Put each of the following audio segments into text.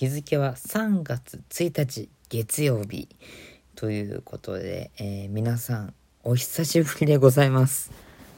日付は3月1日月曜日ということで、えー、皆さんお久しぶりでございます。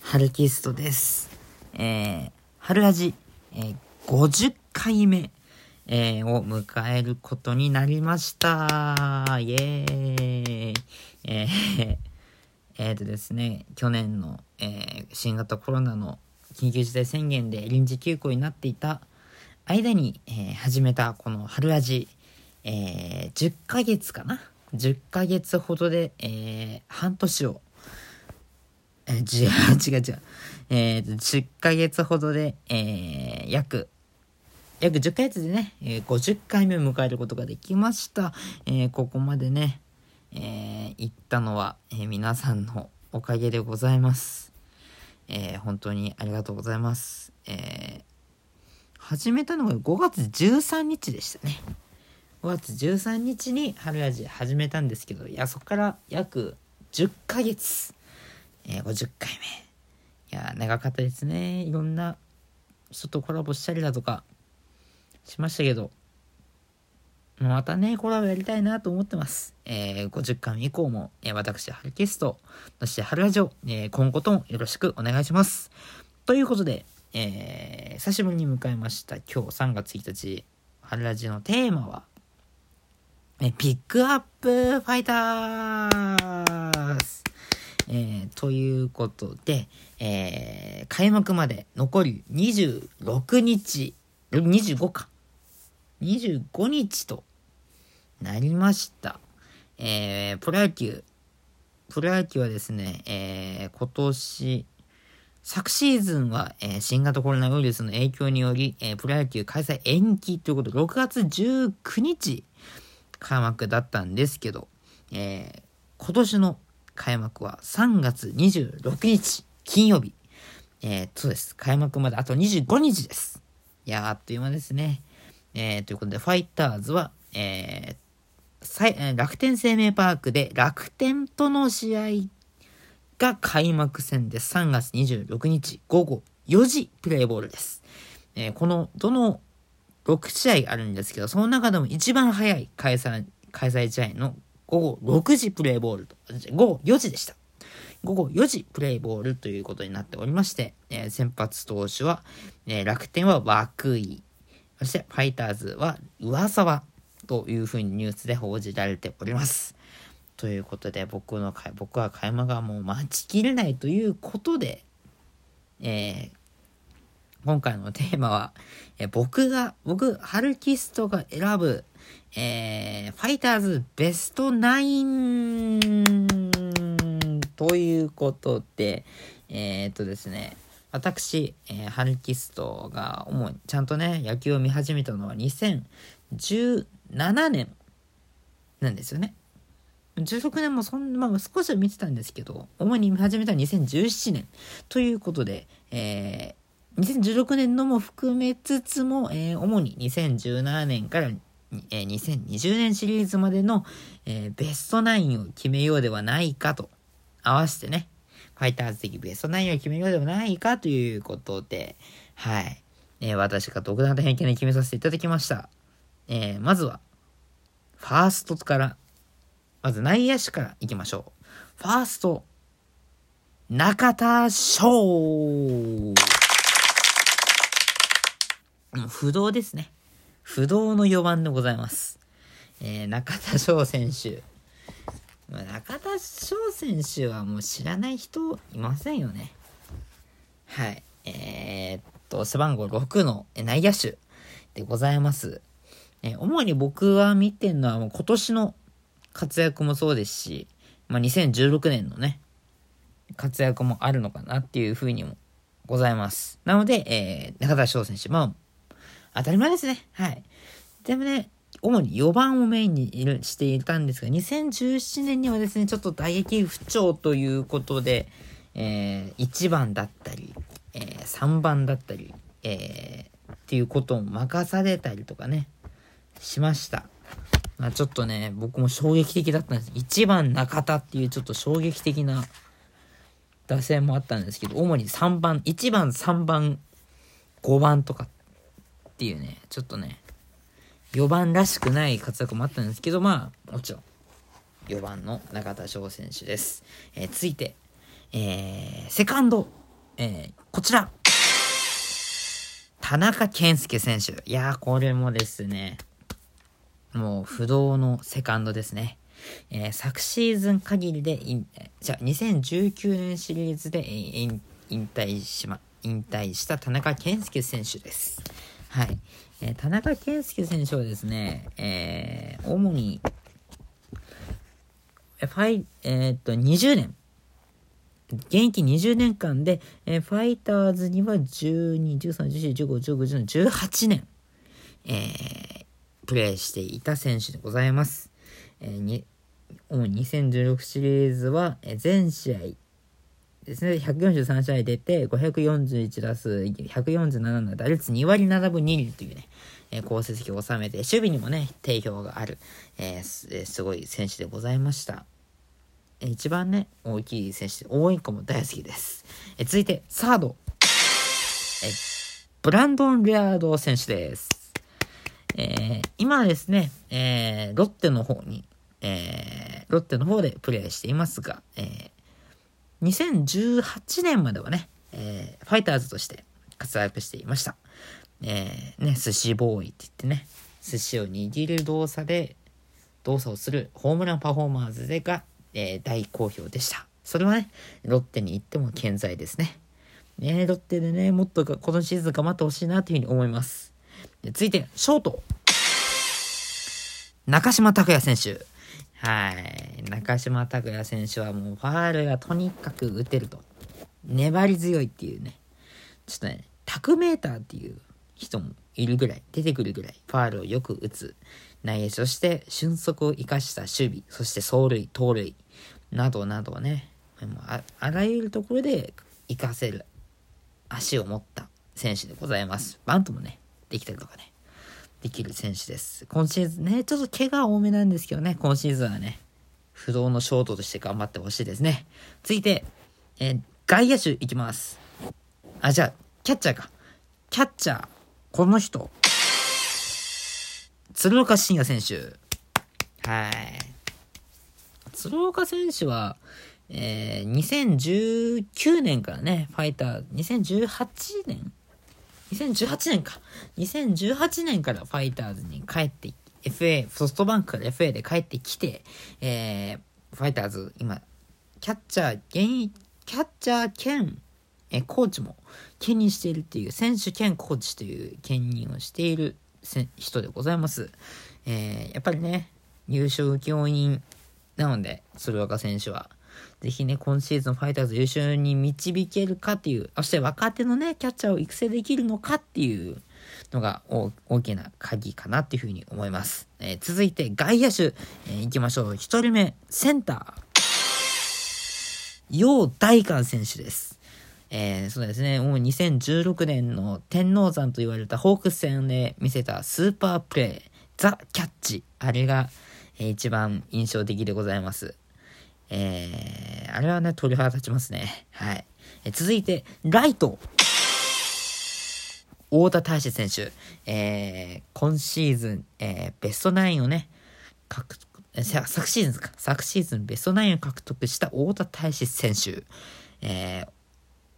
ハルキストです。えー、春味、えー、50回目、えー、を迎えることになりました。イエーイ。えー、えー、とですね、去年の、えー、新型コロナの緊急事態宣言で臨時休校になっていた間に、えー、始めたこの春味、えー、10ヶ月かな ?10 ヶ月ほどで、えー、半年を、えー、違う違う違う。えー、10ヶ月ほどで、えー、約、約10ヶ月でね、えー、50回目を迎えることができました。えー、ここまでね、えー、行ったのは、えー、皆さんのおかげでございます。えー、本当にありがとうございます。えー、始めたのが5月13日でしたね。5月13日に春ラジ始めたんですけど、いや、そこから約10ヶ月、えー、50回目。いや、長かったですね。いろんな人とコラボしたりだとかしましたけど、またね、コラボやりたいなと思ってます。えー、50巻以降も、えー、私、ハルキスト、そしてハルラジオ、えー、今後ともよろしくお願いします。ということで、えー、久しぶりに迎えました。今日3月1日、ハルラジのテーマは、えピックアップファイターズえー、ということで、えー、開幕まで残り26日、25か。25日となりました。えー、プロ野球。プロ野球はですね、えー、今年、昨シーズンは、えー、新型コロナウイルスの影響により、えー、プロ野球開催延期ということで、6月19日開幕だったんですけど、えー、今年の開幕は3月26日金曜日。えー、そうです。開幕まであと25日です。いや、あっという間ですね。えー、ということで、ファイターズは、えー、楽天生命パークで楽天との試合が開幕戦で3月26日午後4時プレイボールです。えー、この、どの6試合あるんですけど、その中でも一番早い開催、開催試合の午後6時プレイボールと、午後4時でした。午後4時プレイボールということになっておりまして、えー、先発投手は、えー、楽天は涌井、そしてファイターズは上沢というふうにニュースで報じられております。ということで僕の僕は開幕がもう待ちきれないということで、えー、今回のテーマは、えー、僕が、僕、ハルキストが選ぶ、えー、ファイターズベストナインということで、えー、っとですね、私、えー、ハルキストが主にちゃんとね、野球を見始めたのは2017年なんですよね。16年もそんな、まあ、少しは見てたんですけど、主に始めたのは2017年。ということで、えー、2016年のも含めつつも、えー、主に2017年から、えー、2020年シリーズまでの、えー、ベストナインを決めようではないかと、合わせてね、ファイターズ的ベストナインを決めようではないかということで、はい。えー、私が独断と偏見で決めさせていただきました。えー、まずは、ファーストから、まず内野手からいきましょう。ファースト、中田翔もう不動ですね。不動の4番でございます。えー、中田翔選手。中田翔選手はもう知らない人いませんよね。はい。えー、っと、背番号6の内野手でございます。え主に僕は見てるのはもう今年の活躍もそうですし、まあ、2016年のね、活躍もあるのかなっていうふうにもございます。なので、えー、中田翔選手、まあ、当たり前ですね。はい。でもね、主に4番をメインにしていたんですが、2017年にはですね、ちょっと打撃不調ということで、えー、1番だったり、えー、3番だったり、えー、っていうことを任されたりとかね、しました。まあ、ちょっとね、僕も衝撃的だったんです。1番中田っていうちょっと衝撃的な打線もあったんですけど、主に3番、1番、3番、5番とかっていうね、ちょっとね、4番らしくない活躍もあったんですけど、まあ、もちろん、4番の中田翔選手です。えー、続いて、えー、セカンド、えー、こちら。田中健介選手。いや、これもですね、もう不動のセカンドですね。えー、昨シーズン限りで、じゃあ、2019年シリーズで引退しま、引退した田中健介選手です。はい。えー、田中健介選手はですね、えー、主に、ファイ、えー、っと、20年、現役20年間で、えー、ファイターズには12、13、14、15、15、16、18年、えー、プレーしていた選手でございます。えー、に主に2016シリーズは、え、全試合ですね、143試合出て、541打数、147の打率2割7分2厘というね、えー、好成績を収めて、守備にもね、定評がある、えー、すごい選手でございました。一番ね、大きい選手で、応援歌も大好きです。え続いて、サード。えブランドン・レアード選手です。えー、今ですね、えー、ロッテの方に、えー、ロッテの方でプレーしていますが、えー、2018年まではね、え、ファイターズとして活躍していました。えー、ね、寿司ボーイって言ってね、寿司を握る動作で、動作をするホームランパフォーマーズでがえ、大好評でした。それはね、ロッテに行っても健在ですね。ねロッテでね、もっとこのシーズン頑張ってほしいなというふうに思います。で続いて、ショート。中島拓也選手。はい。中島拓也選手はもうファールがとにかく打てると。粘り強いっていうね。ちょっとね、タクメーターっていう人もいるぐらい、出てくるぐらい、ファールをよく打つ内野手として、俊足を生かした守備、そして走塁、盗塁、などなどね、ああらゆるところで活かせる足を持った選手でございます。バントもね、できたりとかね、できる選手です。今シーズンね、ちょっと怪我多めなんですけどね、今シーズンはね、不動のショートとして頑張ってほしいですね。続いて、えー、外野手いきます。あ、じゃあ、キャッチャーか。キャッチャー、この人。鶴岡慎也選手。はい。鶴岡選手は、えー、2019年からね、ファイター、2018年 ?2018 年か。2018年からファイターズに帰って、FA、ソフトバンクから FA で帰ってきて、えー、ファイターズ、今、キャッチャー、現役、キャッチャー兼、え、コーチも兼任しているっていう、選手兼コーチという兼任をしている人でございます。えー、やっぱりね、優勝請負人なので、鶴岡選手は、ぜひね、今シーズンファイターズ優勝に導けるかっていう、そして若手のね、キャッチャーを育成できるのかっていうのが大きな鍵かなっていうふうに思います。えー、続いて外野手、えー、行きましょう。一人目、センター。楊大観選手です。えー、そうですね、もう2016年の天王山と言われたホークス戦で見せたスーパープレー、ザ・キャッチ。あれが、えー、一番印象的でございます。えー、あれはね、鳥肌立ちますね。はい。え、続いて、ライト。太田大志選手。えー、今シーズン、えー、ベストナインをね、獲得、昨シーズンか。昨シーズンベストナインを獲得した太田大志選手。え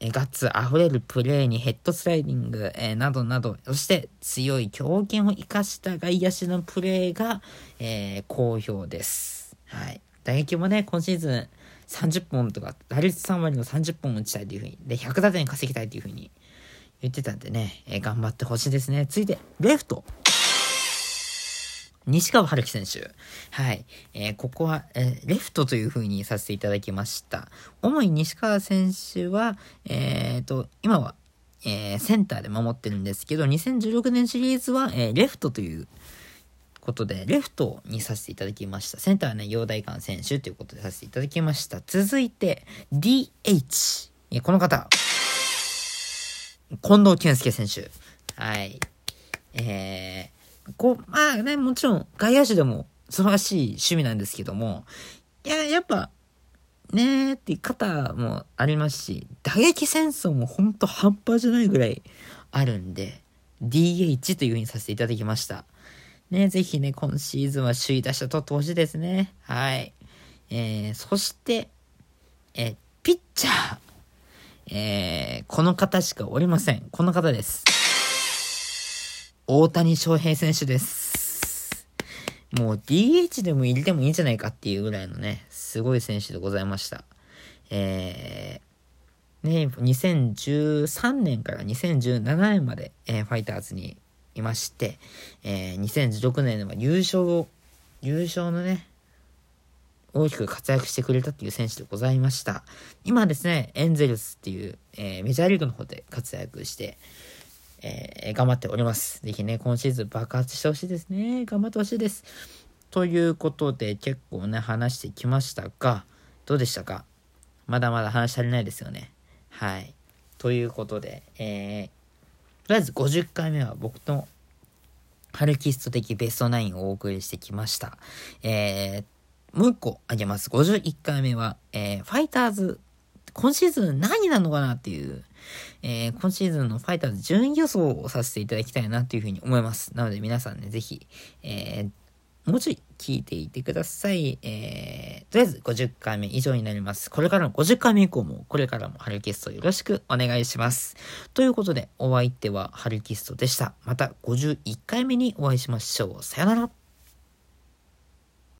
ー、ガッツ溢れるプレーにヘッドスライディング、えー、などなど、そして強い強肩を生かした外野手のプレーが、えー、好評です。はい。打撃もね、今シーズン30本とか、打率3割の30本打ちたいというふうに、で、100打点稼ぎたいというふうに言ってたんでね、えー、頑張ってほしいですね。続いて、レフト。西川春樹選手。はい。えー、ここは、えー、レフトという風にさせていただきました。主に西川選手は、えー、と、今は、えー、センターで守ってるんですけど、2016年シリーズは、えー、レフトということで、レフトにさせていただきました。センターはね、陽大館選手ということでさせていただきました。続いて、DH。この方。近藤健介選手。はい。えー、こう、まあね、もちろん外野手でも素晴らしい趣味なんですけども、いや、やっぱ、ねーっていう方もありますし、打撃戦争もほんと半端じゃないぐらいあるんで、DH という風にさせていただきました。ね、ぜひね、今シーズンは首位打者取ってほしいですね。はい。えー、そして、えー、ピッチャー。えー、この方しかおりません。この方です。大谷翔平選手です。もう DH でも入れてもいいんじゃないかっていうぐらいのね、すごい選手でございました。えー、ね、2013年から2017年まで、えー、ファイターズにいまして、えー、2016年では優勝を、優勝のね、大きく活躍してくれたっていう選手でございました。今ですね、エンゼルスっていう、えー、メジャーリーグの方で活躍して、えー、頑張っております。ぜひね、今シーズン爆発してほしいですね。頑張ってほしいです。ということで、結構ね、話してきましたが、どうでしたか？まだまだ話し足りないですよね。はい。ということで、えー、とりあえず50回目は僕のハルキスト的ベストナインをお送りしてきました。えー、もう一個あげます。51回目は、えー、ファイターズ、今シーズン何なのかなっていう、えー、今シーズンのファイターズ順位予想をさせていただきたいなというふうに思います。なので皆さんね、ぜひ、えー、もうちょい聞いていてください。えー、とりあえず50回目以上になります。これからの50回目以降も、これからもハルキストよろしくお願いします。ということで、お相手はハルキストでした。また51回目にお会いしましょう。さよなら。